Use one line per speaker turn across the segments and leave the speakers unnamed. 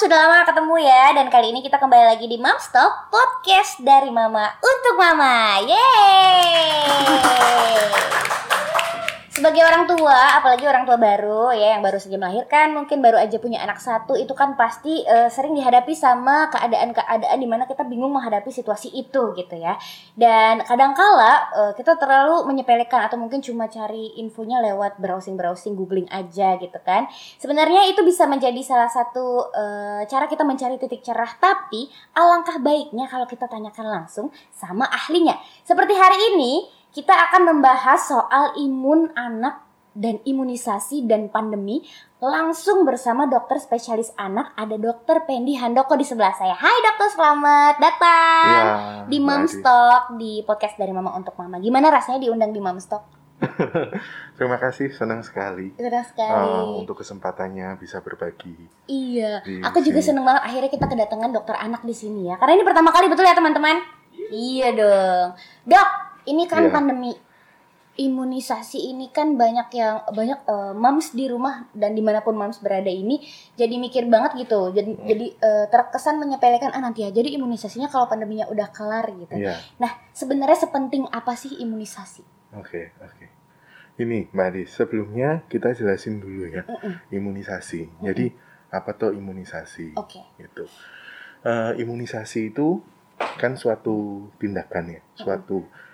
sudah lama ketemu ya Dan kali ini kita kembali lagi di Mom Talk Podcast dari Mama untuk Mama. Yeay sebagai orang tua, apalagi orang tua baru ya yang baru saja melahirkan, mungkin baru aja punya anak satu, itu kan pasti uh, sering dihadapi sama keadaan-keadaan di mana kita bingung menghadapi situasi itu gitu ya. Dan kadangkala uh, kita terlalu menyepelekan atau mungkin cuma cari infonya lewat browsing-browsing, googling aja gitu kan. Sebenarnya itu bisa menjadi salah satu uh, cara kita mencari titik cerah, tapi alangkah baiknya kalau kita tanyakan langsung sama ahlinya. Seperti hari ini kita akan membahas soal imun anak dan imunisasi dan pandemi langsung bersama dokter spesialis anak ada dokter Pendi Handoko di sebelah saya. Hai dokter, selamat datang ya, di Mamstock di podcast dari Mama untuk Mama. Gimana rasanya diundang di Mamstock?
Terima kasih, senang sekali.
Senang sekali.
Uh, untuk kesempatannya bisa berbagi.
Iya, aku juga senang banget akhirnya kita kedatangan dokter anak di sini ya. Karena ini pertama kali betul ya teman-teman? Iya dong. Dok, ini kan yeah. pandemi imunisasi ini kan banyak yang banyak uh, moms di rumah dan di mana pun moms berada ini jadi mikir banget gitu jadi hmm. jadi uh, terkesan menyepelekan ah nanti aja jadi imunisasinya kalau pandeminya udah kelar gitu yeah. nah sebenarnya sepenting apa sih imunisasi
oke okay, oke okay. ini mbak Adi sebelumnya kita jelasin dulu ya mm -mm. imunisasi mm -mm. jadi apa tuh imunisasi
okay.
gitu uh, imunisasi itu kan suatu tindakan ya suatu mm -mm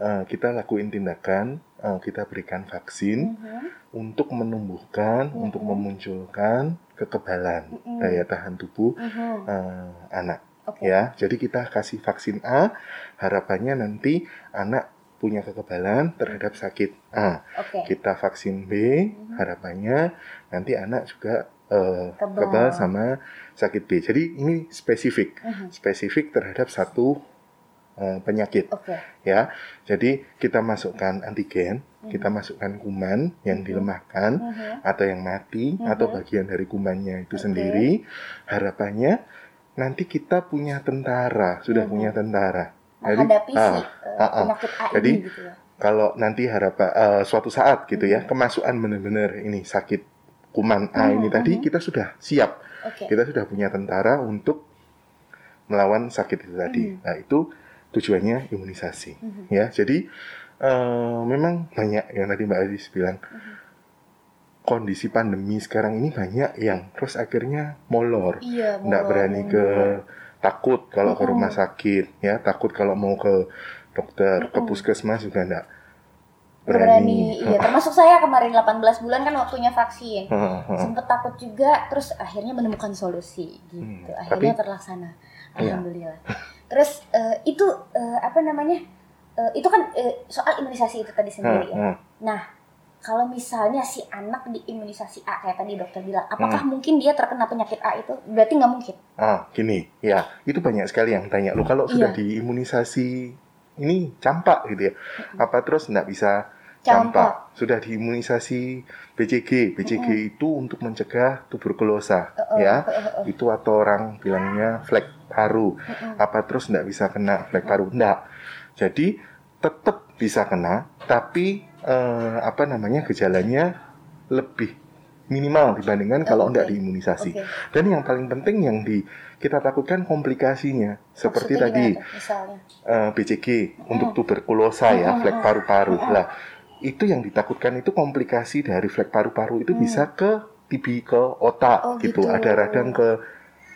uh, kita lakuin tindakan, uh, kita berikan vaksin mm-hmm. untuk menumbuhkan, uh mm-hmm. untuk memunculkan kekebalan mm-hmm. daya tahan tubuh uh -huh. uh, anak. Okay. Ya, jadi kita kasih vaksin A, harapannya nanti anak punya kekebalan terhadap sakit A. Okay. Kita vaksin B, -huh. harapannya nanti anak juga uh, kebal sama sakit B. Jadi ini spesifik, -huh. spesifik terhadap satu uh, penyakit. Okay. Ya. Jadi kita masukkan antigen, uh-huh. kita masukkan kuman yang uh-huh. dilemahkan uh-huh. atau yang mati uh-huh. atau bagian dari kumannya itu okay. sendiri. Harapannya nanti kita punya tentara, sudah uh-huh. punya tentara.
Jadi, si uh, uh, penyakit A
jadi, gitu ya. Kalau nanti harapan uh, suatu saat gitu uh-huh. ya, kemasukan benar-benar ini sakit kuman A uh-huh. ini tadi kita sudah siap. Okay. Kita sudah punya tentara untuk melawan sakit itu tadi. Uh-huh. Nah, itu tujuannya imunisasi mm-hmm. ya jadi uh, memang banyak yang tadi Mbak Adis bilang mm-hmm. kondisi pandemi sekarang ini banyak yang terus akhirnya molor
iya,
nggak berani ke takut kalau mm-hmm. ke rumah sakit ya takut kalau mau ke dokter mm-hmm. ke puskesmas juga enggak
berani. berani. Iya, termasuk saya kemarin 18 bulan kan waktunya vaksin. Sempet takut juga, terus akhirnya menemukan solusi gitu. Hmm, akhirnya tapi, terlaksana. Iya. Alhamdulillah. Iya. Terus uh, itu uh, apa namanya? Uh, itu kan uh, soal imunisasi itu tadi sendiri hmm, ya. Hmm. Nah, kalau misalnya si anak diimunisasi A kayak tadi dokter bilang, apakah hmm. mungkin dia terkena penyakit A itu? Berarti nggak mungkin.
Ah, gini, ya itu banyak sekali yang tanya lu kalau sudah iya. diimunisasi ini campak gitu ya, hmm. apa terus nggak bisa campak? Sudah diimunisasi BCG, BCG hmm. itu untuk mencegah tuberkulosa, uh, uh, ya, uh, uh. itu atau orang bilangnya flek paru. Mm-hmm. Apa terus nggak bisa kena flek paru? Nggak. Jadi tetap bisa kena, tapi eh, apa namanya gejalanya lebih minimal dibandingkan kalau okay. diimunisasi. Okay. Dan yang paling penting yang di kita takutkan komplikasinya seperti tadi uh, BCG hmm. untuk tuberkulosa ya, flek paru-paru. Hmm. Lah, itu yang ditakutkan itu komplikasi dari flek paru-paru itu hmm. bisa ke TB ke otak oh, gitu. gitu, ada radang ke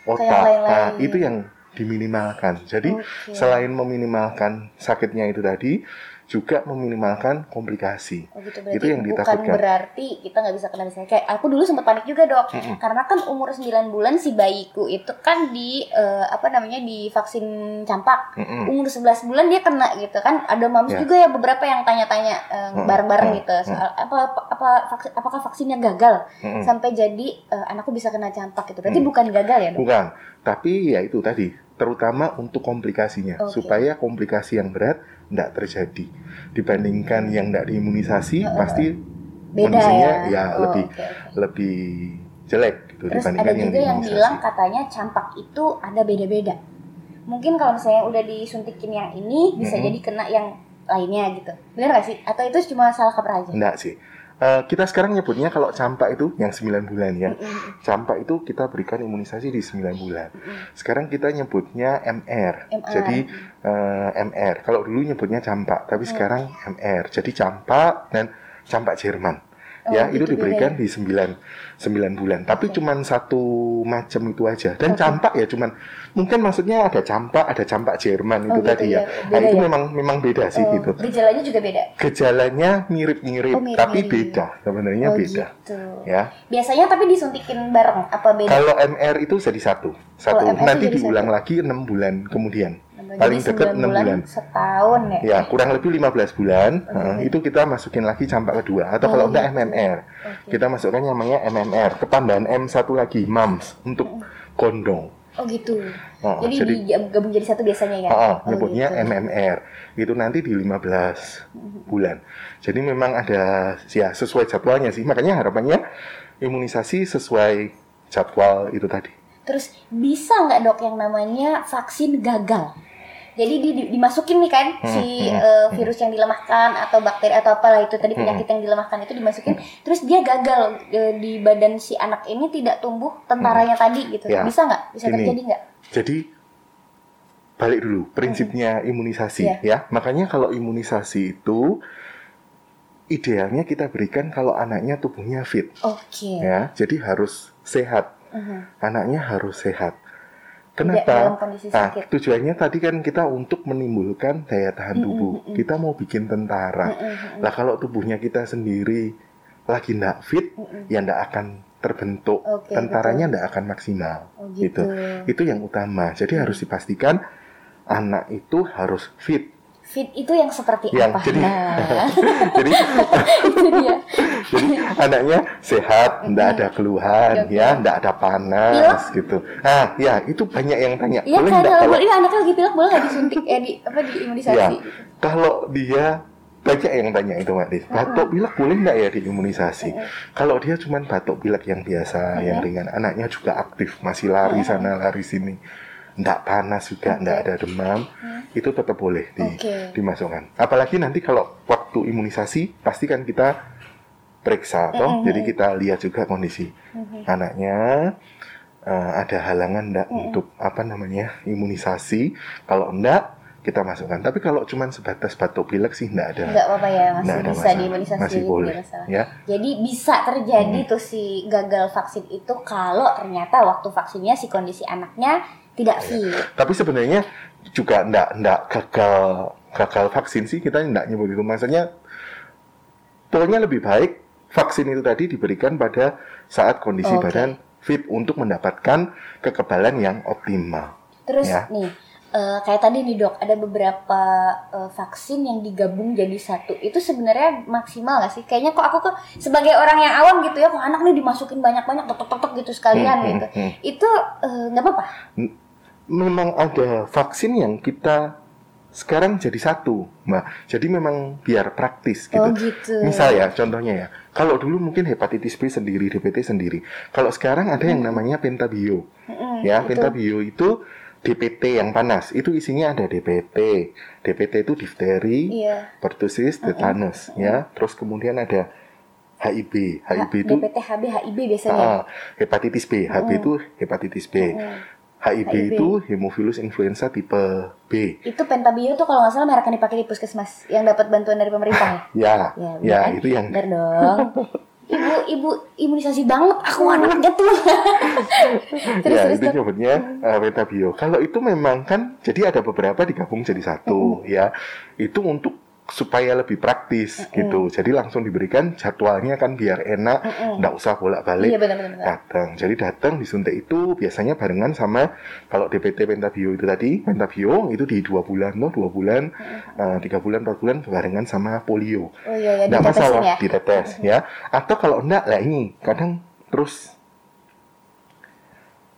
otak. Nah, itu yang diminimalkan. Jadi okay. selain meminimalkan sakitnya itu tadi, juga meminimalkan komplikasi.
Oh gitu, itu yang ditakutkan. Bukan berarti kita nggak bisa kena misalnya kayak aku dulu sempat panik juga dok, mm -hmm. karena kan umur 9 bulan si bayiku itu kan di uh, apa namanya di vaksin campak. Mm -hmm. Umur 11 bulan dia kena gitu kan. Ada mams yeah. juga ya beberapa yang tanya-tanya uh, bareng-bareng mm -hmm. gitu soal apa apa vaksin, apakah vaksinnya gagal mm -hmm. sampai jadi uh, anakku bisa kena campak gitu. Berarti mm -hmm. bukan gagal ya dok?
Bukan, tapi ya itu tadi terutama untuk komplikasinya okay. supaya komplikasi yang berat tidak terjadi. Dibandingkan yang tidak diimunisasi uh, pasti
beda kondisinya
ya, ya oh, lebih okay, lebih jelek gitu
Terus dibandingkan ada juga yang, yang bilang katanya campak itu ada beda-beda. Mungkin kalau misalnya udah disuntikin yang ini bisa mm -hmm. jadi kena yang lainnya gitu. Benar gak sih? Atau itu cuma salah kaprah aja?
Enggak sih uh, kita sekarang nyebutnya kalau campak itu yang 9 bulan ya. Campak itu kita berikan imunisasi di 9 bulan. Sekarang kita nyebutnya MR.
MR.
Jadi uh, MR. Kalau dulu nyebutnya campak, tapi sekarang MR. Jadi campak dan campak Jerman.
Oh,
ya, itu
gitu
diberikan di 9 9 bulan. Tapi cuman satu macam itu aja. Dan campak ya cuman mungkin maksudnya ada campak, ada campak Jerman itu
Oh, gitu
tadi
ya.
ya. Nah, itu
ya?
memang memang beda sih
Oh,
gitu.
Gejalanya juga beda.
Gejalanya mirip-mirip,
Oh, mirip-mirip.
tapi beda. Sebenarnya
oh,
beda.
gitu.
Ya.
Biasanya tapi disuntikin bareng apa beda?
Kalau MR itu jadi satu, satu. Nanti diulang
satu.
lagi enam bulan kemudian.
Jadi
Paling dekat
9
enam bulan.
Setahun ya.
Ya, kurang lebih 15 bulan. Nah, itu kita masukin lagi campak kedua atau
Oh,
kalau enggak
gitu.
MMR.
Oke.
Kita masukkan yang namanya MMR. Ketambahan M satu lagi, MAMS untuk kondong.
Oh gitu.
Nah,
jadi,
jadi
digabung jadi satu biasanya ya. Oh,
nyebutnya
gitu.
MMR. Itu nanti di 15 bulan. Jadi memang ada ya sesuai jadwalnya sih. Makanya harapannya imunisasi sesuai jadwal itu tadi.
Terus bisa nggak dok yang namanya vaksin gagal? Jadi di, di- dimasukin nih kan
Hmm,
si
hmm,
eh, virus yang dilemahkan atau bakteri atau apalah itu tadi penyakit yang dilemahkan itu dimasukin, terus dia gagal eh, di badan si anak ini tidak tumbuh tentaranya tadi gitu.
Ya.
Bisa nggak? Bisa
Ini.
terjadi nggak?
Jadi balik dulu prinsipnya imunisasi
Iya.
ya. Makanya kalau imunisasi itu idealnya kita berikan kalau anaknya tubuhnya fit
Oke.
ya. Jadi harus sehat.
Mhm.
Anaknya harus sehat.
Tidak
Kenapa? Nah,
sakit.
tujuannya tadi kan kita untuk menimbulkan daya tahan tubuh.
mm-mm.
Kita mau bikin tentara.
Mhm,
Lah kalau tubuhnya kita sendiri lagi ndak fit,
mhm.
ya ndak akan terbentuk.
Oke,
Tentaranya ndak akan maksimal.
Oh
gitu.
gitu.
Itu yang utama. Jadi harus dipastikan anak itu harus fit.
Fit itu yang seperti
Yang
apa?
jadi-
Nah,
Jadi
itu dia.
jadi anaknya sehat, ndak ada keluhan,
Oke.
ya, ndak ada panas gitu. Nah, ya itu banyak yang tanya.
Iya
boleh
kan kalau ini anaknya lagi pilek boleh nggak disuntik eh di apa di imunisasi?
ya kalau dia banyak yang tanya itu Mbak Dis. Batuk pilek boleh nggak ya diimunisasi? Kalau dia cuma batuk pilek yang biasa, yang ringan, anaknya juga aktif, masih lari sana lari sini, ndak panas juga, ndak ada demam, itu tetap boleh di,
Oke.
dimasukkan. Apalagi nanti kalau waktu imunisasi pasti kan kita periksa, toh, jadi kita lihat juga kondisi anaknya. eh, ada halangan ndak untuk apa namanya imunisasi? Kalau ndak kita masukkan. Tapi kalau cuma sebatas batuk pilek sih ndak ada.
Nggak apa-apa ya, masih bisa
masalah.
diimunisasi
Masih boleh,
masalah.
ya.
Jadi bisa terjadi
Hmm.
tuh si gagal vaksin itu kalau ternyata waktu vaksinnya si kondisi anaknya tidak
Iya.
fit.
Tapi sebenarnya juga ndak ndak gagal gagal vaksin sih kita ndak nyebut itu. Maksudnya pokoknya lebih baik vaksin itu tadi diberikan pada saat kondisi
Oke.
badan fit untuk mendapatkan kekebalan yang optimal.
Terus
Ya.
nih eh, kayak tadi nih dok, ada beberapa eh, vaksin yang digabung jadi satu. Itu sebenarnya maksimal nggak sih? Kayaknya kok aku kok sebagai orang yang awam gitu ya, kok anak nih dimasukin banyak-banyak tok tok tok gitu sekalian
Hmm,
gitu.
hmm, hmm.
Itu eh, nggak apa-apa.
Memang ada vaksin yang kita sekarang jadi satu, Mbak. Jadi memang biar praktis gitu.
Oh gitu.
Misal ya, contohnya ya, kalau dulu mungkin hepatitis B sendiri, DPT sendiri. Kalau sekarang ada yang namanya pentabio.
Mm-mm,
Ya,
betul.
pentabio itu DPT yang panas. Itu isinya ada DPT. DPT itu difteri,
Iya.
pertussis, tetanus, ya. Terus kemudian ada HIV. HIV
H-
itu
DPT, HB, HIB biasanya.
ah, hepatitis B. HB itu hepatitis B.
Mm.
HIV,
HIV.
itu hemophilus influenza tipe B.
Itu pentabio tuh kalau nggak salah merek yang dipakai di puskesmas yang dapat bantuan dari pemerintah
Ya,
ya.
ya,
bener kan?
itu yang
Bener dong. Ibu, ibu imunisasi banget aku anaknya tuh. terus
ya
terus
itu nyebutnya uh, Metabio. Kalau itu memang kan jadi ada beberapa digabung jadi satu ya. Itu untuk supaya lebih praktis gitu. Jadi langsung diberikan jadwalnya kan biar enak,
Mm-mm.
nggak usah bolak-balik
Iya
datang. Jadi datang disuntik itu biasanya barengan sama kalau DPT Pentabio itu tadi, Pentabio itu di dua bulan loh, dua bulan, uh, tiga bulan, empat bulan barengan sama polio.
Oh iya ya
Nggak masalah
ya.
ditetes ya. Atau kalau enggak lah ini kadang terus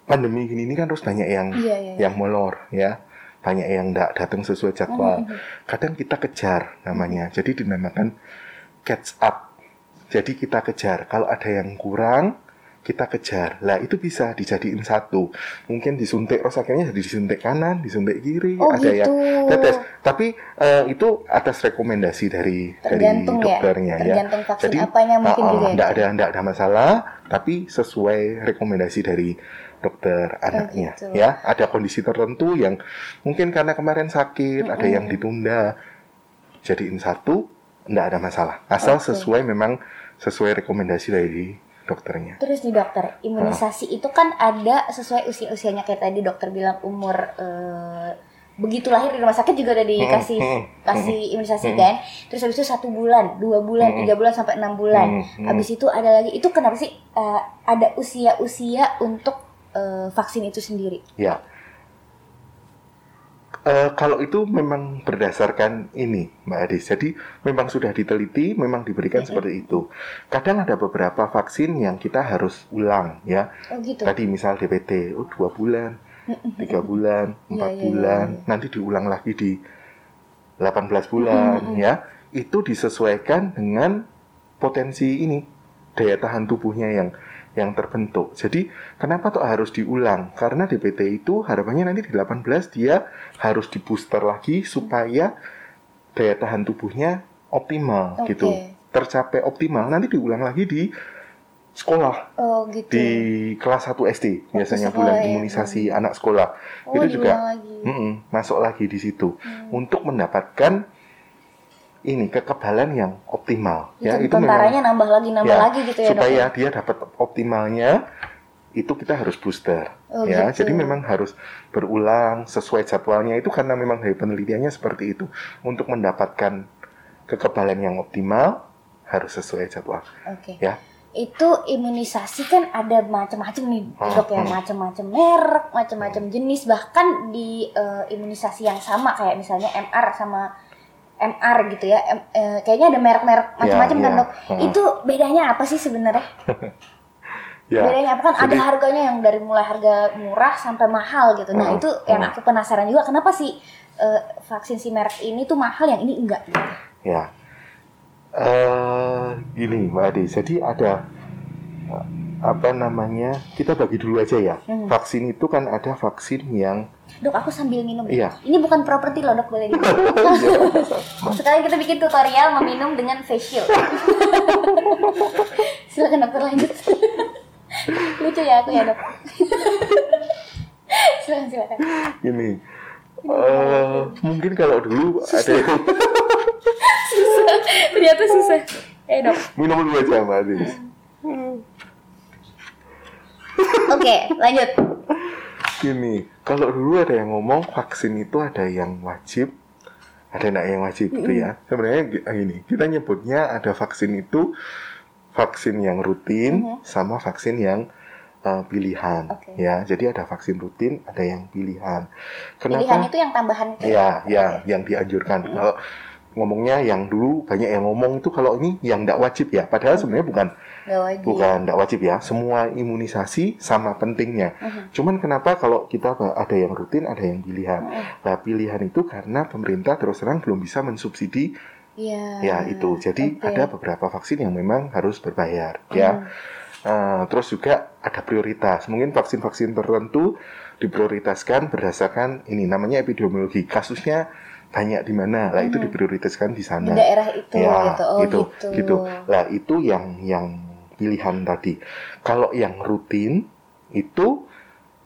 pandemi gini ini kan terus banyak yang
Iya iya. iya.
yang molor ya. Banyak yang enggak datang sesuai jadwal. Kadang kita kejar namanya. Jadi dinamakan catch up. Jadi kita kejar kalau ada yang kurang kita kejar. Lah itu bisa dijadiin satu. Mungkin disuntik rosakitnya jadi disuntik kanan, disuntik kiri,
Oh,
ada yang
gitu.
tetes. Tapi eh, itu atas rekomendasi dari
Tergantung
dari
ya,
dokternya ya.
tergantung vaksin apanya mungkin juga ya,
nggak
dok
ada nggak ada masalah, tapi sesuai rekomendasi dari dokter anaknya
gitu.
ya. Ada kondisi tertentu yang mungkin karena kemarin sakit, ada yang ditunda, jadiin satu, nggak ada masalah. Asal
Oke.
sesuai memang sesuai rekomendasi dari dokternya.
Terus nih dokter, imunisasi itu kan ada sesuai usia-usianya kayak tadi dokter bilang umur eh, begitu lahir di rumah sakit juga udah dikasih
Hmm, hmm,
kasih imunisasi
hmm.
kan. Terus habis itu satu bulan, dua bulan,
Hmm.
tiga bulan sampai enam bulan.
Hmm, hmm.
Habis itu ada lagi. Itu kenapa sih eh, ada usia-usia untuk eh, vaksin itu sendiri?
Ya. Eh, kalau itu memang berdasarkan ini, Mbak Adis. Jadi memang sudah diteliti, memang diberikan seperti itu. Kadang ada beberapa vaksin yang kita harus ulang, ya.
Oh gitu.
Tadi misal DPT, oh dua bulan, tiga bulan,
Iya,
empat
iya,
bulan,
iya,
nanti diulang lagi di 18 bulan, ya. Itu disesuaikan dengan potensi ini daya tahan tubuhnya yang yang terbentuk. Jadi kenapa tuh harus diulang? Karena DPT itu harapannya nanti di 18 dia harus di booster lagi supaya daya tahan tubuhnya optimal
Oke.
gitu. Tercapai optimal nanti diulang lagi di sekolah
Oh gitu.
di kelas 1 SD biasanya
sekolah
bulan
ya.
imunisasi anak sekolah.
oh,
itu juga
lagi.
mm-mm, masuk lagi di situ
Hmm.
untuk mendapatkan ini kekebalan yang optimal ya
Itu
itu memang
nambah lagi, nambah
ya,
lagi gitu ya dok.
supaya dia dapat optimalnya itu kita harus booster
Oh,
ya
gitu.
jadi memang harus berulang sesuai jadwalnya itu karena memang dari penelitiannya seperti itu untuk mendapatkan kekebalan yang optimal harus sesuai jadwal
Oke.
ya
Itu imunisasi kan ada macam-macam nih
Hmm,
dok ya,
hmm.
macam-macam merek, macam-macam jenis bahkan di eh, imunisasi yang sama kayak misalnya MR sama MR gitu ya. Em- eh, kayaknya ada merek-merek macam-macam
Ya,
kan
ya.
dok.
Hmm.
Itu bedanya apa sih sebenarnya?
ya
Bedanya apa kan ada
Jadi-
harganya yang dari mulai harga murah sampai mahal gitu. Nah,
Hmm,
itu yang
hmm.
aku penasaran juga kenapa sih eh, vaksin si merek ini tuh mahal yang ini enggak gitu.
Ya, eh gini Mbak Ade, jadi ada apa namanya? Kita bagi dulu aja ya.
Hmm.
Vaksin itu kan ada vaksin yang
Dok, aku sambil minum.
Iya.
Ini bukan properti loh, Dok, boleh diminum. Sekarang kita bikin tutorial meminum dengan facial. Silakan dokter lanjut. Lucu ya aku ya, Dok. silakan, silakan.
ini. eh mungkin kalau dulu ada yang
Susah. Ternyata susah. Eh, Dok.
minum dulu aja Mbak Ade.
Oke, lanjut.
Gini, kalau dulu ada yang ngomong vaksin itu ada yang wajib, ada yang wajib gitu ya. Sebenarnya gi- gini, kita nyebutnya ada vaksin itu vaksin yang rutin sama vaksin yang uh, pilihan
Oke.
ya. Jadi ada vaksin rutin, ada yang pilihan. Kenapa?
Pilihan itu yang tambahan itu.
Ya, ya,
Oke.
yang dianjurkan. Kalau ngomongnya yang dulu banyak yang ngomong itu kalau ini yang tidak wajib ya. Padahal sebenarnya bukan
Nggak wajib.
bukan tidak wajib ya. Semua imunisasi sama pentingnya.
Mhm.
Cuman kenapa kalau kita ada yang rutin, ada yang pilihan.
Mhm.
Nah, pilihan itu karena pemerintah terus terang belum bisa mensubsidi
Iya.
ya itu. Jadi
Oke.
ada beberapa vaksin yang memang harus berbayar ya. Eh, terus juga ada prioritas. Mungkin vaksin-vaksin tertentu diprioritaskan berdasarkan ini namanya epidemiologi. Kasusnya banyak di mana. Lah itu diprioritaskan di
Di
sana.
daerah itu
Ya,
gitu. Oh,
gitu,
gitu.
gitu. Lah itu yang yang pilihan tadi. Kalau yang rutin itu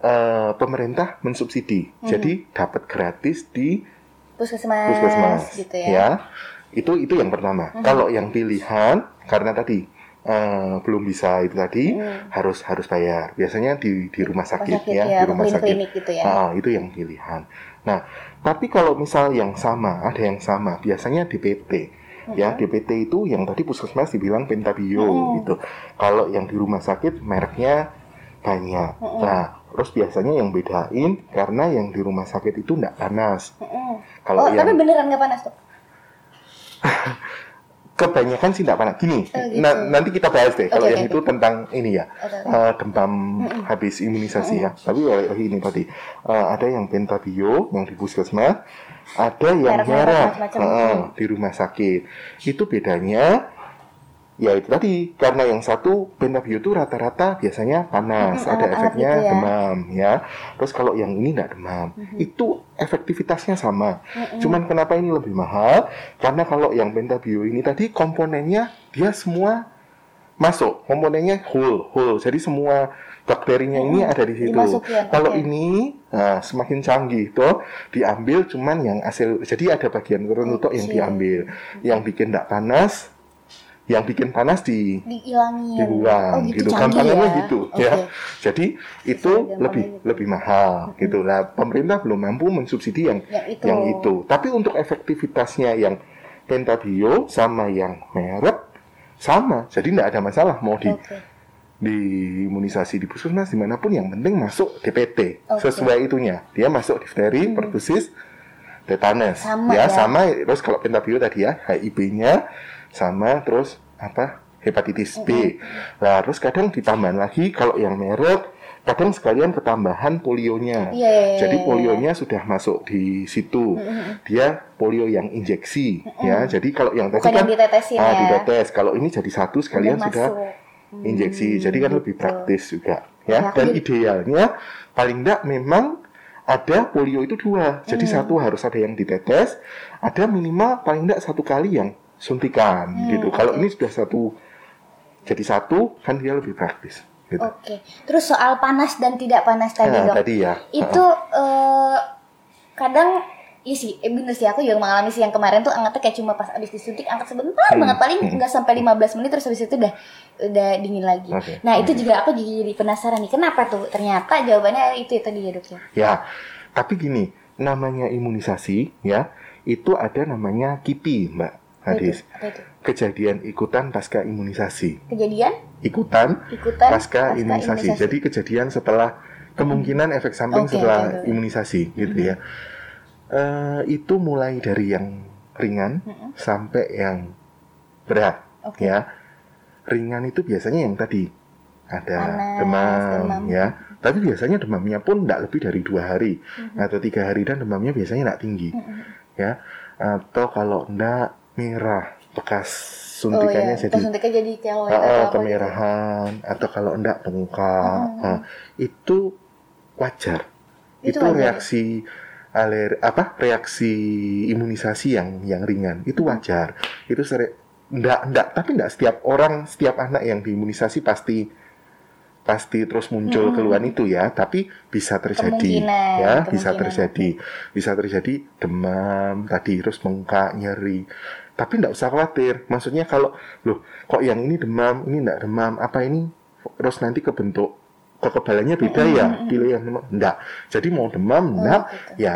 eh, pemerintah mensubsidi.
Mhm.
Jadi dapat gratis di
Puskesmas,
puskesmas.
gitu ya.
Itu itu yang pertama.
Mhm.
Kalau yang pilihan karena tadi eh, belum bisa itu tadi
Mhm.
harus harus bayar. Biasanya di di rumah sakit,
sakit
ya,
ya,
di rumah sakit.
gitu ya.
Ah, itu yang pilihan. Nah, tapi kalau misal yang sama, ada yang sama, biasanya DPT. Ya, DPT itu yang tadi puskesmas dibilang pentabio
Mm-mm.
gitu. Kalau yang di rumah sakit mereknya banyak.
Mm-mm.
Nah, terus biasanya yang bedain karena yang di rumah sakit itu enggak panas.
Mm-mm.
Kalau
oh,
yang
tapi beneran nggak panas tuh?
kebanyakan sih enggak panas. Gini,
Oh, gitu.
na- nanti kita bahas deh kalau
Oke,
yang
oke,
itu tentang ini ya.
Oke, oke.
eh, demam habis imunisasi ya. Tapi balik lagi ini tadi Eh, ada yang pentabio yang di puskesmas, ada yang
macam-macam.
eh,
Hmm.
di rumah sakit. Itu bedanya ya itu tadi karena yang satu pentabio itu rata-rata biasanya panas,
Mm-mm,
ada efeknya
gitu ya.
demam ya. Terus kalau yang ini nggak demam, itu efektivitasnya sama.
Mm-mm.
Cuman kenapa ini lebih mahal? Karena kalau yang pentabio ini tadi komponennya dia semua masuk, komponennya whole, whole. Jadi semua bakterinya ini
Mm-mm,
ada di situ.
dimasukin,
Kalau
oke.
ini nah, semakin canggih tuh diambil cuman yang hasil. Jadi ada bagian tertentu yang diambil. Yang bikin tidak panas, yang bikin panas di
dihilangin
dibuang
oh gitu,
gitu, gampangnya
ya.
gitu
Oke.
ya. Jadi itu lebih
gitu.
lebih mahal gitu lah. Pemerintah belum mampu mensubsidi yang
yang itu
yang itu. Tapi untuk efektivitasnya yang pentabio sama yang merek sama. Jadi tidak ada masalah mau di
oke
di imunisasi di puskesmas di mana pun yang penting masuk DPT
Oke.
sesuai itunya. Dia masuk difteri,
Hmm.
pertusis, tetanus.
Sama
ya,
ya.
sama terus kalau pentabio tadi ya HIV-nya sama terus apa hepatitis B. Nah, terus kadang ditambahan lagi kalau yang merek kadang sekalian ketambahan polionya.
Iya, iya, iya,
Jadi
iya.
polionya sudah masuk di situ. Dia polio yang injeksi ya. Jadi kalau yang tadi kan
ditetesin
ah,
ya
ditetes. Kalau ini jadi satu sekalian
Udah
sudah
masuk. Hmm,
injeksi. Jadi kan lebih
gitu.
praktis juga
Ya,
ya. Dan idealnya paling enggak memang ada polio itu dua. Jadi
Hmm.
satu harus ada yang ditetes, ada minimal paling enggak satu kali yang suntikan
Hmm,
gitu. Kalau ini sudah satu jadi satu kan dia lebih praktis gitu.
Oke, terus soal panas dan tidak panas tadi
Nah,
dok,
tadi ya.
itu eh, kadang Iya sih, eh, bener sih aku juga mengalami sih yang kemarin tuh angetnya kayak cuma pas abis disuntik angkat sebentar
Hmm,
banget paling
hmm.
nggak sampai 15 menit terus habis itu udah udah dingin lagi.
Oke.
Nah itu
Hmm.
juga aku jadi, jadi penasaran nih kenapa tuh ternyata jawabannya itu ya tadi ya dok ya.
Ya, tapi gini, namanya imunisasi ya, itu ada namanya KIPI, Mbak
Apa itu?
Hadis.
Apa itu?
Kejadian ikutan pasca imunisasi.
Kejadian
Ikutan
ikutan
pasca, imunisasi. Jadi kejadian setelah kemungkinan efek samping
Oke,
setelah
oke, oke.
imunisasi gitu ya. Eh, itu mulai dari yang ringan
Mm-mm.
sampai yang berat
Oke.
ya. Ringan itu biasanya yang tadi ada
Panas,
demam,
demam.
ya. Tapi biasanya demamnya pun tidak lebih dari dua hari
Mhm.
atau tiga hari dan demamnya biasanya tidak tinggi
Mm-mm.
ya. Atau kalau enggak merah. Bekas
Oh
suntikannya
ya,
jadi
suntiknya jadi keloid
Ah, ah,
atau apa gitu.
kemerahan. Atau kalau enggak bengkak.
Hmm.
ah, itu wajar.
Itu
itu,
wajar.
reaksi aler apa reaksi imunisasi yang yang ringan. Itu wajar. Itu seri enggak enggak tapi enggak setiap orang setiap anak yang diimunisasi pasti pasti terus muncul
Hmm.
keluhan itu ya. Tapi bisa terjadi
Kemungkinan,
ya. Bisa
kemungkinan,
terjadi. Bisa terjadi demam tadi terus bengkak nyeri tapi enggak usah khawatir maksudnya kalau loh kok yang ini demam ini enggak demam apa ini terus nanti kebentuk kekebalannya beda ya pilih yang demam enggak jadi mau demam
Oh,
enggak
gitu.
ya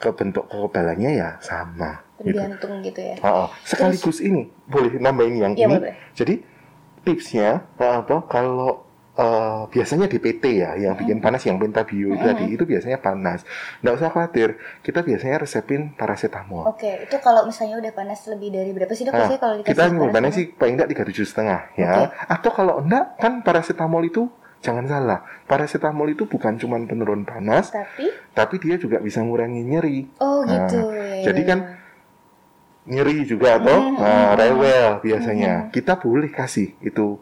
kebentuk kekebalannya ya sama gitu.
Tergantung gitu ya.
Oh, oh. sekaligus ini boleh nambahin yang
Iya,
ini
boleh.
jadi tipsnya apa kalau eh, biasanya DPT ya yang bikin panas yang pentabio itu tadi itu biasanya panas nggak usah khawatir kita biasanya resepin paracetamol
Oke, itu kalau misalnya udah panas lebih dari berapa sih dok?
Nah,
Biasanya kalau
kita
paracetamol?
sih paling enggak tiga tujuh setengah ya. Atau kalau enggak kan paracetamol itu jangan salah. Paracetamol itu bukan cuma penurun panas,
Tapi,
tapi dia juga bisa ngurangi nyeri.
oh
Nah,
gitu. ya,
jadi
ya,
kan
ya.
Nyeri juga atau
Mhm,
nah,
mhm.
rewel biasanya.
Mhm.
Kita boleh kasih itu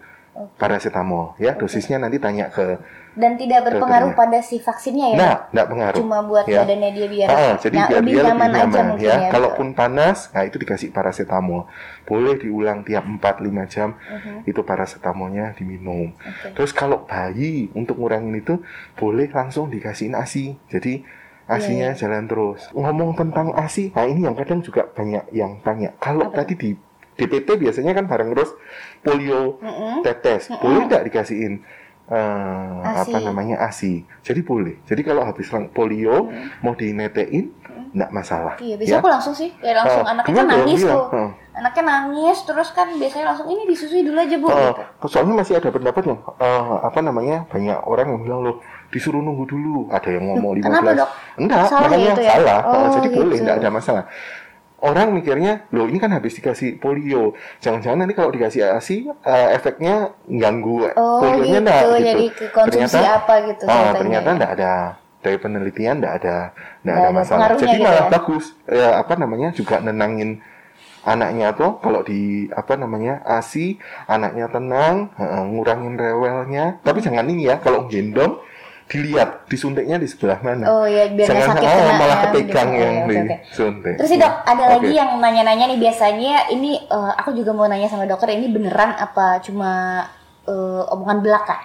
Oke.
paracetamol ya. Dosisnya nanti tanya ke
dan tidak berpengaruh
Dokternya.
pada si vaksinnya ya?
Nah, enggak pengaruh.
Cuma buat
Ya.
badannya dia biar
Ah, jadi
nah,
biar
lebih
dia
nyaman,
lebih
aja
nyaman
mungkin
ya.
ya.
Kalaupun panas, nah itu dikasih paracetamol. Boleh diulang tiap 4-5 jam.
Mhm,
itu paracetamolnya diminum.
Oke.
Terus kalau bayi untuk ngurangin itu boleh langsung dikasihin ASI. Jadi ASINya
Iya,
jalan terus. Ngomong tentang ASI, nah ini yang kadang juga banyak yang tanya. Kalau
Apa
tadi di DPT biasanya kan bareng terus polio
Mm-mm.
tetes,
Mm-mm.
boleh nggak dikasihin eh,
ASI.
apa namanya ASI? Jadi boleh. Jadi kalau habis polio
Mm.
mau dinetein, nggak masalah.
Iya, biasanya aku langsung sih, ya langsung
Ah,
anaknya kan nangis
bilang?
tuh.
Ah.
Anaknya nangis, terus kan biasanya langsung ini disusui dulu aja bu.
Oh,
gitu.
soalnya masih ada pendapat yang eh, apa namanya banyak orang yang bilang loh disuruh nunggu dulu. Ada yang ngomong 15.
kenapa, Dok?
Enggak,
Salah
namanya
ya ya?
salah.
Oh,
jadi boleh,
gitu.
enggak ada masalah. Orang mikirnya, loh ini kan habis dikasih polio. Jangan-jangan nanti kalau dikasih ASI eh, efeknya ganggu
Oh
polionya
gitu,
enggak gitu.
jadi
Ternyata-
apa gitu
Ah, ternyata
ya.
ada dari penelitian enggak ada enggak
Nggak
ada masalah. Jadi
gitu
malah
ya?
bagus. Ya, apa namanya juga nenangin anaknya tuh kalau di apa namanya asi anaknya tenang ngurangin rewelnya tapi jangan ini ya kalau gendong dilihat disuntiknya di sebelah mana
Oh ya biar
jangan
sakit
ah,
kena
malah
ya,
kepegang
gitu.
yang
Oke, oke.
disuntik
Terus sih dok, ada
Oke.
lagi yang nanya-nanya nih biasanya ini eh, aku juga mau nanya sama dokter ini beneran apa cuma eh, omongan belaka?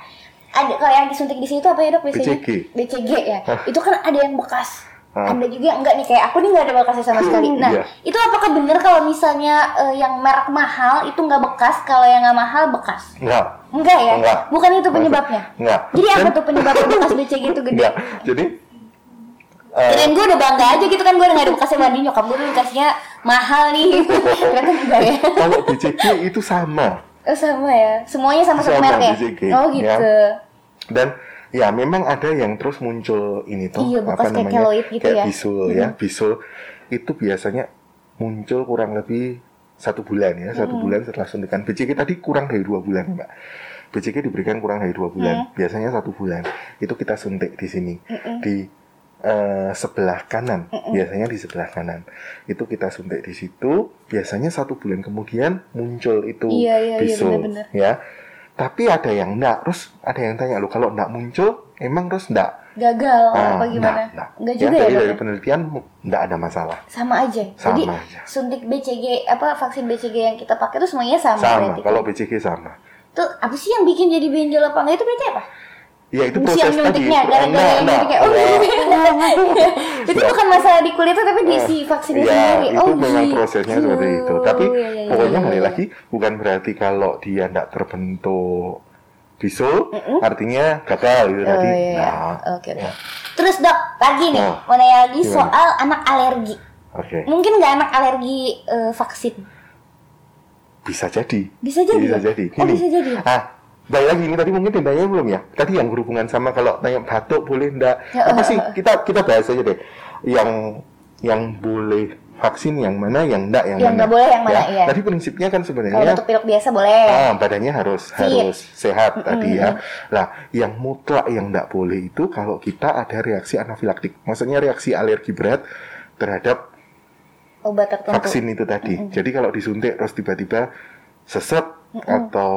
Ada kalau yang disuntik di situ apa ya dok biasanya?
BCG.
BCG ya. Itu kan ada yang bekas.
Hah.
Ada juga yang enggak nih kayak aku nih nggak ada bekasnya sama sekali. Nah,
Iya.
itu apakah bener kalau misalnya eh, yang merek mahal itu nggak bekas, kalau yang nggak mahal bekas?
enggak
Enggak ya?
Enggak.
Bukan itu penyebabnya.
enggak.
Jadi apa tuh penyebabnya? Bekas BCG itu gede?
enggak. Jadi eh,
Kirain gue udah bangga aja gitu kan gue udah gak ada bekasnya mandi nyokap gue dulu dikasihnya mahal nih. Ternyata enggak ya?
Kalau BCG itu sama.
Oh sama ya? Semuanya sama
Sama,
merek ya?
BCG,
Oh gitu.
Dan ya memang ada yang terus muncul ini tuh
Iya, bekas kayak keloid gitu
kayak
ya.
bisul ya. Bisul itu biasanya muncul kurang lebih satu bulan ya satu bulan setelah suntikan. BCG tadi kurang dari dua bulan mbak. BCG diberikan kurang dari dua bulan. Biasanya satu bulan. Itu kita suntik di sini. Di eh, sebelah kanan. Biasanya di sebelah kanan. Itu kita suntik di situ. Biasanya satu bulan kemudian muncul itu
Iya, iya, iya,
bisul
benar-benar.
ya. Tapi ada yang enggak. Terus ada yang tanya lu kalau enggak muncul emang terus enggak
Gagal
Ah,
apa gimana?
enggak, enggak.
Enggak
Ya,
juga ya,
dari,
dok
dari
ya?
penelitian enggak ada masalah
Sama aja
Sama
Jadi
aja.
suntik BCG apa vaksin BCG yang kita pakai tuh semuanya sama,
sama
berarti
kalau? BCG sama
Tuh apa sih yang bikin jadi benjol apa enggak itu berarti apa?
ya itu proses
yang
tadi itu enggak
yang
enggak
Oh
enggak.
Itu bukan masalah di kulitnya tapi di si vaksinnya
ya,
sendiri
itu
Oh
memang
gitu.
prosesnya seperti itu. Tapi
iya, iya,
pokoknya balik
iya.
lagi bukan berarti kalau dia tidak terbentuk bisul, artinya gagal gitu
Oh,
tadi.
iya, iya.
Nah,
Oke, oke.
ya.
Terus dok, lagi nih,
Oh,
mau nanya lagi
gimana?
soal anak alergi.
Oke,
Mungkin nggak anak alergi eh, vaksin?
bisa jadi.
Bisa jadi.
Bisa
ya?
jadi.
Oh,
Gini.
bisa jadi.
Ah, balik lagi ini tadi mungkin ditanya belum ya? Tadi yang berhubungan sama kalau tanya batuk boleh enggak?
Ya,
Apa
eh,
sih?
eh.
Kita kita bahas aja deh. Yang yang boleh vaksin yang mana, yang enggak yang,
Yang
mana.
nggak boleh yang mana,
Ya,
iya.
Tadi prinsipnya kan
Kalau
sebenarnya
batuk pilek biasa boleh.
Ah, badannya harus
Fit.
harus sehat tadi ya. Nah, yang mutlak yang tidak boleh itu kalau kita ada reaksi anafilaktik. Maksudnya reaksi alergi berat terhadap
Obat tertentu.
vaksin itu tadi. Jadi kalau disuntik terus tiba-tiba sesek atau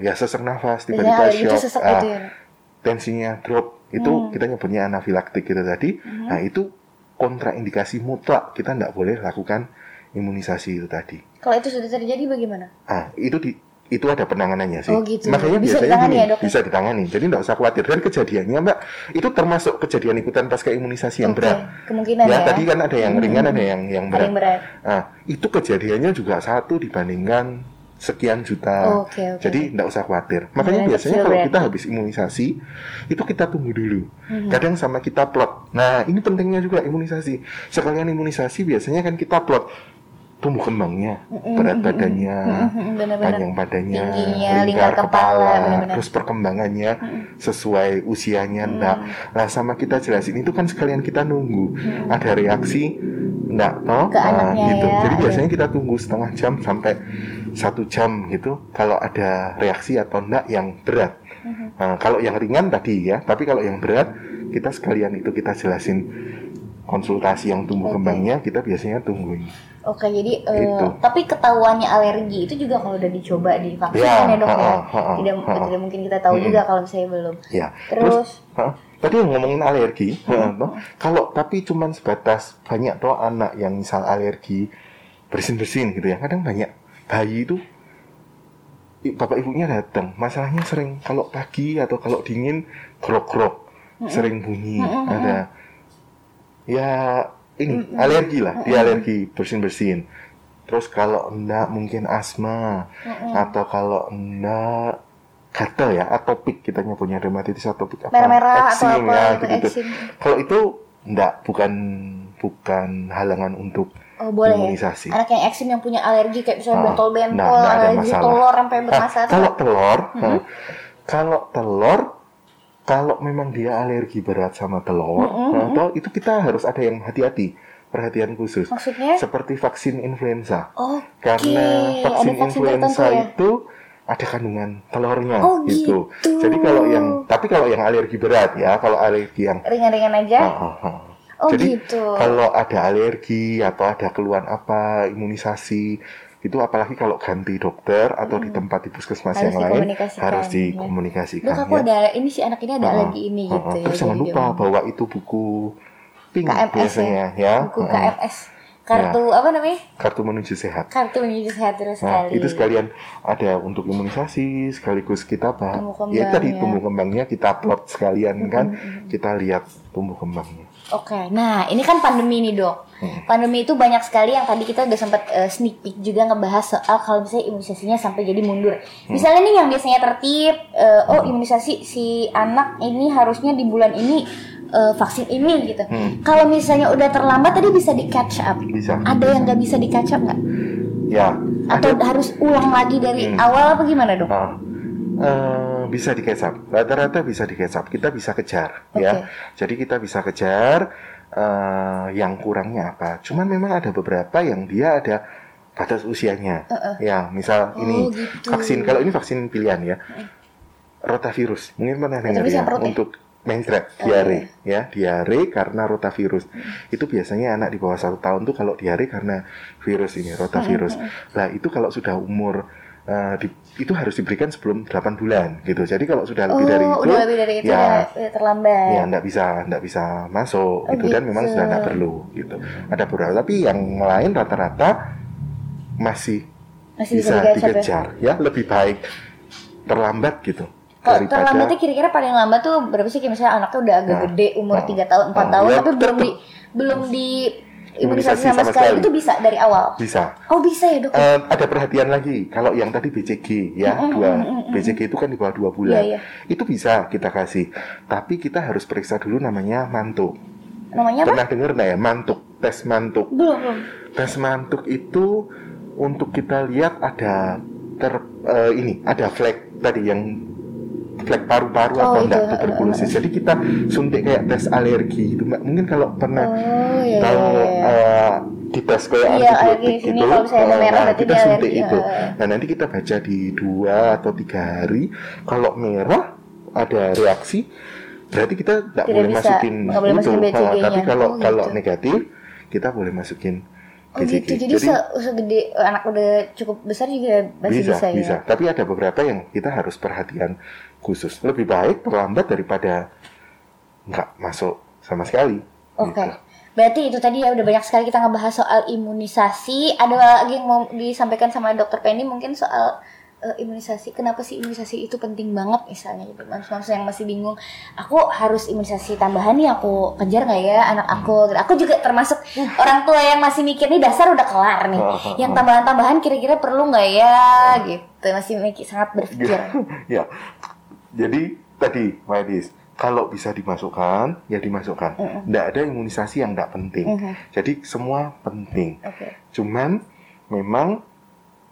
ya sesak nafas,
Biasanya
tiba-tiba
itu
shock,
sesek
ah,
gitu ya.
tensinya drop, itu kita nyebutnya anafilaktik gitu tadi. Nah, itu kontraindikasi mutlak kita tidak boleh lakukan imunisasi itu tadi.
Kalau itu sudah terjadi bagaimana?
Ah, itu di itu ada penanganannya sih.
Oh, gitu.
Makanya
Bisa
biasanya
ditangani
gini,
ya, dok,
bisa ditangani. Jadi nggak usah khawatir. Dan kejadiannya, Mbak, itu termasuk kejadian ikutan pasca imunisasi yang berat.
Kemungkinan
Ya,
ya.
tadi kan ada yang ringan, ada yang yang berat.
Paling berat.
Nah, itu kejadiannya juga satu dibandingkan sekian juta.
Oke, oke,
Jadi nggak usah khawatir. Makanya
Kemungkinan
biasanya kalau
berarti.
kita habis imunisasi, itu kita tunggu dulu.
Mhm.
Kadang sama kita plot. Nah, ini pentingnya juga imunisasi. Sekalian imunisasi biasanya kan kita plot tumbuh kembangnya, berat badannya,
Mhm, benar-benar.
panjang badannya,
Tingginya,
lingkar,
lingkar kepala,
kepala,
benar-benar.
terus perkembangannya sesuai usianya enggak. Lah sama kita jelasin itu kan sekalian kita nunggu ada reaksi enggak toh?
Ke
Nah, gitu.
ya,
Jadi biasanya kita tunggu setengah jam sampai satu jam gitu kalau ada reaksi atau enggak yang berat. Nah, kalau yang ringan tadi ya, tapi kalau yang berat kita sekalian itu kita jelasin konsultasi yang tumbuh
Oke.
kembangnya kita biasanya tungguin.
Oke, jadi eh,
Itu.
tapi ketahuannya alergi itu juga kalau udah dicoba di vaksin
Ya,
ya dok ya.
ha-ha, ha-ha,
Tidak
ha-ha.
tidak mungkin kita tahu
Mm-mm.
juga kalau misalnya belum.
Ya.
Terus,
Hah? Tadi yang ngomongin alergi, heeh, toh. kalau tapi cuman sebatas banyak toh anak yang misal alergi bersin-bersin gitu ya. Kadang banyak bayi itu bapak ibunya datang, masalahnya sering kalau pagi atau kalau dingin grok-grok, sering bunyi, ada. Ya ini alergi lah, dia alergi bersin-bersin. Terus kalau enggak mungkin asma. Atau kalau enggak gatal ya. Atopik kita punya dermatitis atopik apa?
Merah-merah atau
eksim
apa
ya
gitu,
gitu kalau itu enggak. Bukan bukan halangan untuk
Oh, boleh
imunisasi
Anak yang eksim yang punya alergi kayak misalnya
Ah,
bentol-bentol,
nah,
alergi
masalah.
telur sampai
Nah,
bermasalah.
kalau telur nah, kalau telur kalau memang dia alergi berat sama telur nah, atau itu kita harus ada yang hati-hati perhatian khusus
Maksudnya?
seperti vaksin influenza
Oh,
karena
Oke,
vaksin,
ada vaksin
influenza
ya?
itu ada kandungan telurnya
Oh,
gitu.
gitu.
Jadi kalau yang tapi kalau yang alergi berat ya, kalau alergi yang
ringan-ringan aja.
ah, ah, ah.
Oh
Jadi
gitu.
kalau ada alergi atau ada keluhan apa imunisasi itu apalagi kalau ganti dokter atau di tempat di puskesmas
Harus
yang lain harus
ya.
dikomunikasikan
Dok aku
ya.
ada ini si anak ini ada
Heeh,
alergi ini
heeh.
gitu ya.
Terus jangan lupa
dia-
bawa itu buku pink
KMS
biasanya ya.
buku
Heeh.
KMS kartu apa namanya?
Kartu menuju sehat.
Kartu menuju sehat terus
Nah,
sekali.
itu sekalian ada untuk imunisasi, sekaligus kita bah,
Tumbuh
ya tadi tumbuh kembangnya kita plot sekalian kan, kita lihat tumbuh kembangnya.
Oke, nah ini kan pandemi nih dok.
Hmm.
Pandemi itu banyak sekali yang tadi kita udah sempat eh, sneak peek juga ngebahas soal kalau misalnya imunisasinya sampai jadi mundur.
Hmm.
Misalnya nih yang biasanya tertib, eh, oh imunisasi si anak ini harusnya di bulan ini eh, vaksin ini gitu.
Hmm.
Kalau misalnya udah terlambat tadi bisa di catch up.
Bisa.
Ada yang nggak bisa di catch up nggak?
Ya,
Atau
ada
harus ulang lagi dari
Hmm.
awal apa gimana dok?
Ah, eh, bisa dikecap. Rata-rata bisa dikecap. Kita bisa kejar,
Oke.
ya. Jadi kita bisa kejar eh, yang kurangnya apa. Cuman memang ada beberapa yang dia ada batas usianya. Ya, misal
Oh,
ini
gitu.
vaksin. Kalau ini vaksin pilihan ya, rotavirus. Mungkin pernah dengar ya
ya?
untuk meningitis,
Oh,
diare, ya, diare karena rotavirus. Itu biasanya anak di bawah satu tahun tuh kalau diare karena virus ini, rotavirus. Nah, itu kalau sudah umur eh, di- itu harus diberikan sebelum 8 bulan gitu. Jadi kalau sudah lebih
oh,
dari itu,
udah lebih dari itu
ya,
udah terlambat.
ya nggak bisa nggak bisa masuk
Oh,
gitu dan memang
gitu.
sudah nggak perlu gitu. Ada beberapa tapi yang lain rata-rata masih,
Masih
bisa
ya?
dikejar ya lebih baik terlambat gitu
Kalau terlambatnya kira-kira paling lambat tuh berapa sih? Kayak misalnya anaknya udah agak
Nah,
gede umur
nah,
3 tahun, 4
nah,
tahun
ya
tapi belum di belum di
Imunisasi
sama,
sama
sekali.
sekali.
itu bisa dari awal.
bisa
Oh, bisa ya, Dok?
Eh, ada perhatian lagi kalau yang tadi BCG ya dua BCG itu kan di bawah dua bulan
Iya, iya.
itu bisa kita kasih tapi kita harus periksa dulu namanya mantuk
Namanya apa?
pernah dengar nggak ya mantuk tes mantuk
Belum, belum.
tes mantuk itu untuk kita lihat ada ter eh, ini ada flek tadi yang flek paru-paru
Oh,
atau
itu,
enggak
eh,
tuberkulosis. Jadi kita suntik kayak tes alergi itu Mbak. Mungkin kalau pernah
Oh, iya.
tahu
iya, iya.
eh, di tes kayak
Iya,
antibiotik
alergi di sini
gitu,
kalau
eh,
merah
nah, kita suntik
alergi,
itu. Nah nanti kita baca di dua atau tiga hari. Kalau merah ada reaksi, berarti kita tidak boleh
bisa,
masukin
nggak boleh
itu.
masukin
Ah,
BCG-nya.
tapi kalau
Oh,
kalau
gitu.
negatif, kita boleh masukin
Oh gitu. Jadi, se- segede anak udah cukup besar juga masih
bisa,
bisa, ya.
bisa. Tapi ada beberapa yang kita harus perhatian khusus. Lebih baik terlambat daripada nggak masuk sama sekali.
Oke.
Gitu.
Berarti itu tadi ya udah banyak sekali kita ngebahas soal imunisasi. Ada lagi yang mau disampaikan sama Dokter Penny mungkin soal eh, imunisasi. Kenapa sih imunisasi itu penting banget misalnya gitu. Manusia yang masih bingung, aku harus imunisasi tambahan nih aku kejar nggak ya anak aku?
Hmm.
Aku juga termasuk orang tua yang masih mikir nih dasar udah kelar nih.
Oh,
Yang tambahan-tambahan kira-kira perlu nggak ya gitu. Masih mikir sangat berpikir.
ya. Jadi tadi, Madis, kalau bisa dimasukkan, ya dimasukkan. Nggak ada imunisasi yang nggak penting.
Mhm.
Jadi semua penting.
Oke.
Cuman memang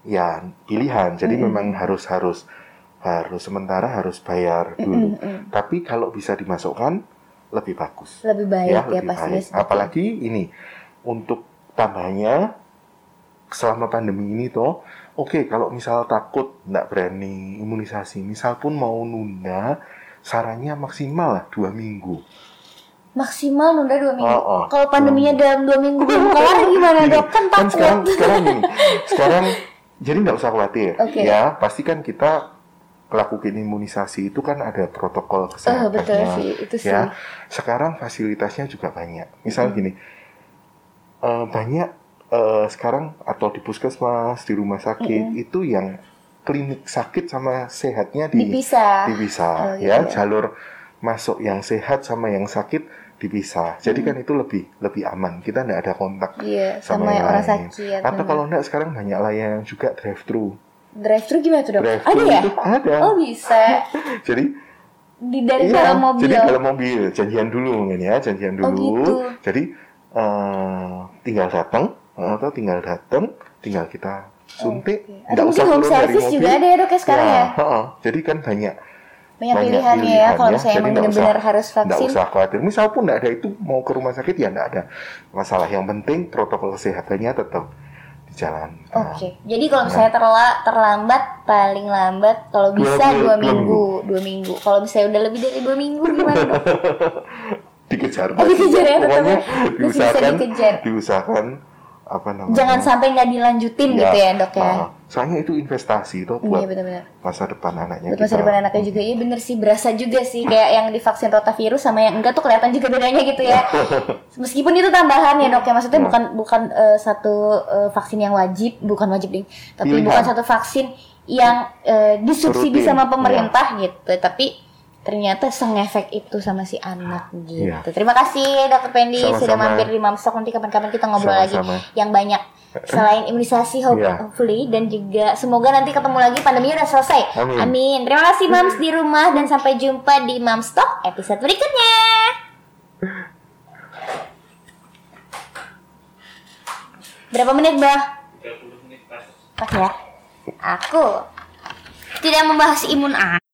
ya pilihan. Jadi
Mm-mm.
memang harus harus harus sementara harus bayar dulu.
Mm-mm.
Tapi kalau bisa dimasukkan lebih bagus.
Lebih baik ya,
lebih
pastinya.
baik.
seperti
Apalagi ini untuk tambahnya selama pandemi ini toh, oke kalau misal takut nggak berani imunisasi, misal pun mau nunda, sarannya maksimal lah dua minggu.
maksimal nunda dua minggu.
Oh, oh.
Kalau pandeminya dalam dua minggu belum kelar gimana dok? Kan
kan
takut.
sekarang sekarang sekarang jadi nggak usah khawatir,
Oke.
ya pasti kan kita melakukan imunisasi itu kan ada protokol
Oh,
kesehatannya.
betul sih, itu sih.
ya sekarang fasilitasnya juga banyak misal
Hmm.
gini eh, banyak eh, sekarang atau di puskesmas di rumah sakit
Hmm.
itu yang klinik sakit sama sehatnya di
Dipisah.
dipisah
Oh,
ya
gitu.
jalur masuk yang sehat sama yang sakit dipisah jadi kan itu lebih lebih aman kita nggak ada kontak
Hmm. Iya,
sama
sama, yang
yang
orang
lain.
sakit.
atau kalau enggak sekarang banyak layanan juga drive thru
drive thru gimana tuh dok?
drive
Ada ya?
ada
Oh bisa.
jadi
Di dari
Iya,
dalam mobil.
Jadi dalam mobil, janjian dulu mungkin ya, janjian
Oh,
dulu.
gitu.
Jadi eh, tinggal datang atau tinggal datang, tinggal kita suntik.
Oke.
nggak
Atau mungkin home service juga ada ya dok ya sekarang ya?
heeh. Jadi kan banyak
Banyak,
banyak
pilihannya ya
pilihan
kalau
ya.
misalnya emang
nggak
benar-benar harus
nggak
vaksin.
usah khawatir. Misal pun nggak ada itu mau ke rumah sakit ya nggak ada masalah. Yang penting protokol kesehatannya tetap di jalan. Nah,
Oke, jadi kalau misalnya terla, terlambat paling lambat kalau
Dua
bisa
minggu,
dua
dua
minggu, dua minggu. Kalau misalnya udah lebih dari dua minggu gimana dok?
dikejar.
Oh, dikejar ya.
Pokoknya
bisa
diusahakan,
dikejar.
diusahakan apa namanya?
Jangan sampai nggak dilanjutin gitu ya dok ya.
ah, soalnya itu investasi itu buat
Iya benar-benar.
masa depan anaknya
Buat masa
kita.
depan anaknya juga iya bener sih berasa juga sih kayak yang divaksin rotavirus sama yang enggak tuh kelihatan juga bedanya gitu ya. Meskipun itu tambahan ya dok ya maksudnya
Ya.
bukan bukan eh, satu eh, vaksin yang wajib bukan wajib ding tapi
Pilihan.
bukan satu vaksin yang eh, disubsidi
Rutin,
sama pemerintah gitu tapi ternyata sengefek itu sama si anak gitu.
Iya.
Terima kasih Dokter Pendi sudah
Sama-sama.
mampir di Mamstok nanti kapan-kapan kita ngobrol lagi
Sama-sama.
yang banyak selain imunisasi
Iya.
hopefully dan juga semoga nanti ketemu lagi pandeminya udah selesai.
Amin.
Amin. Terima kasih Mams di rumah dan sampai jumpa di Mams Talk episode berikutnya. Berapa menit, Bah?
30 menit pas.
Pas ya. Aku tidak membahas imun A.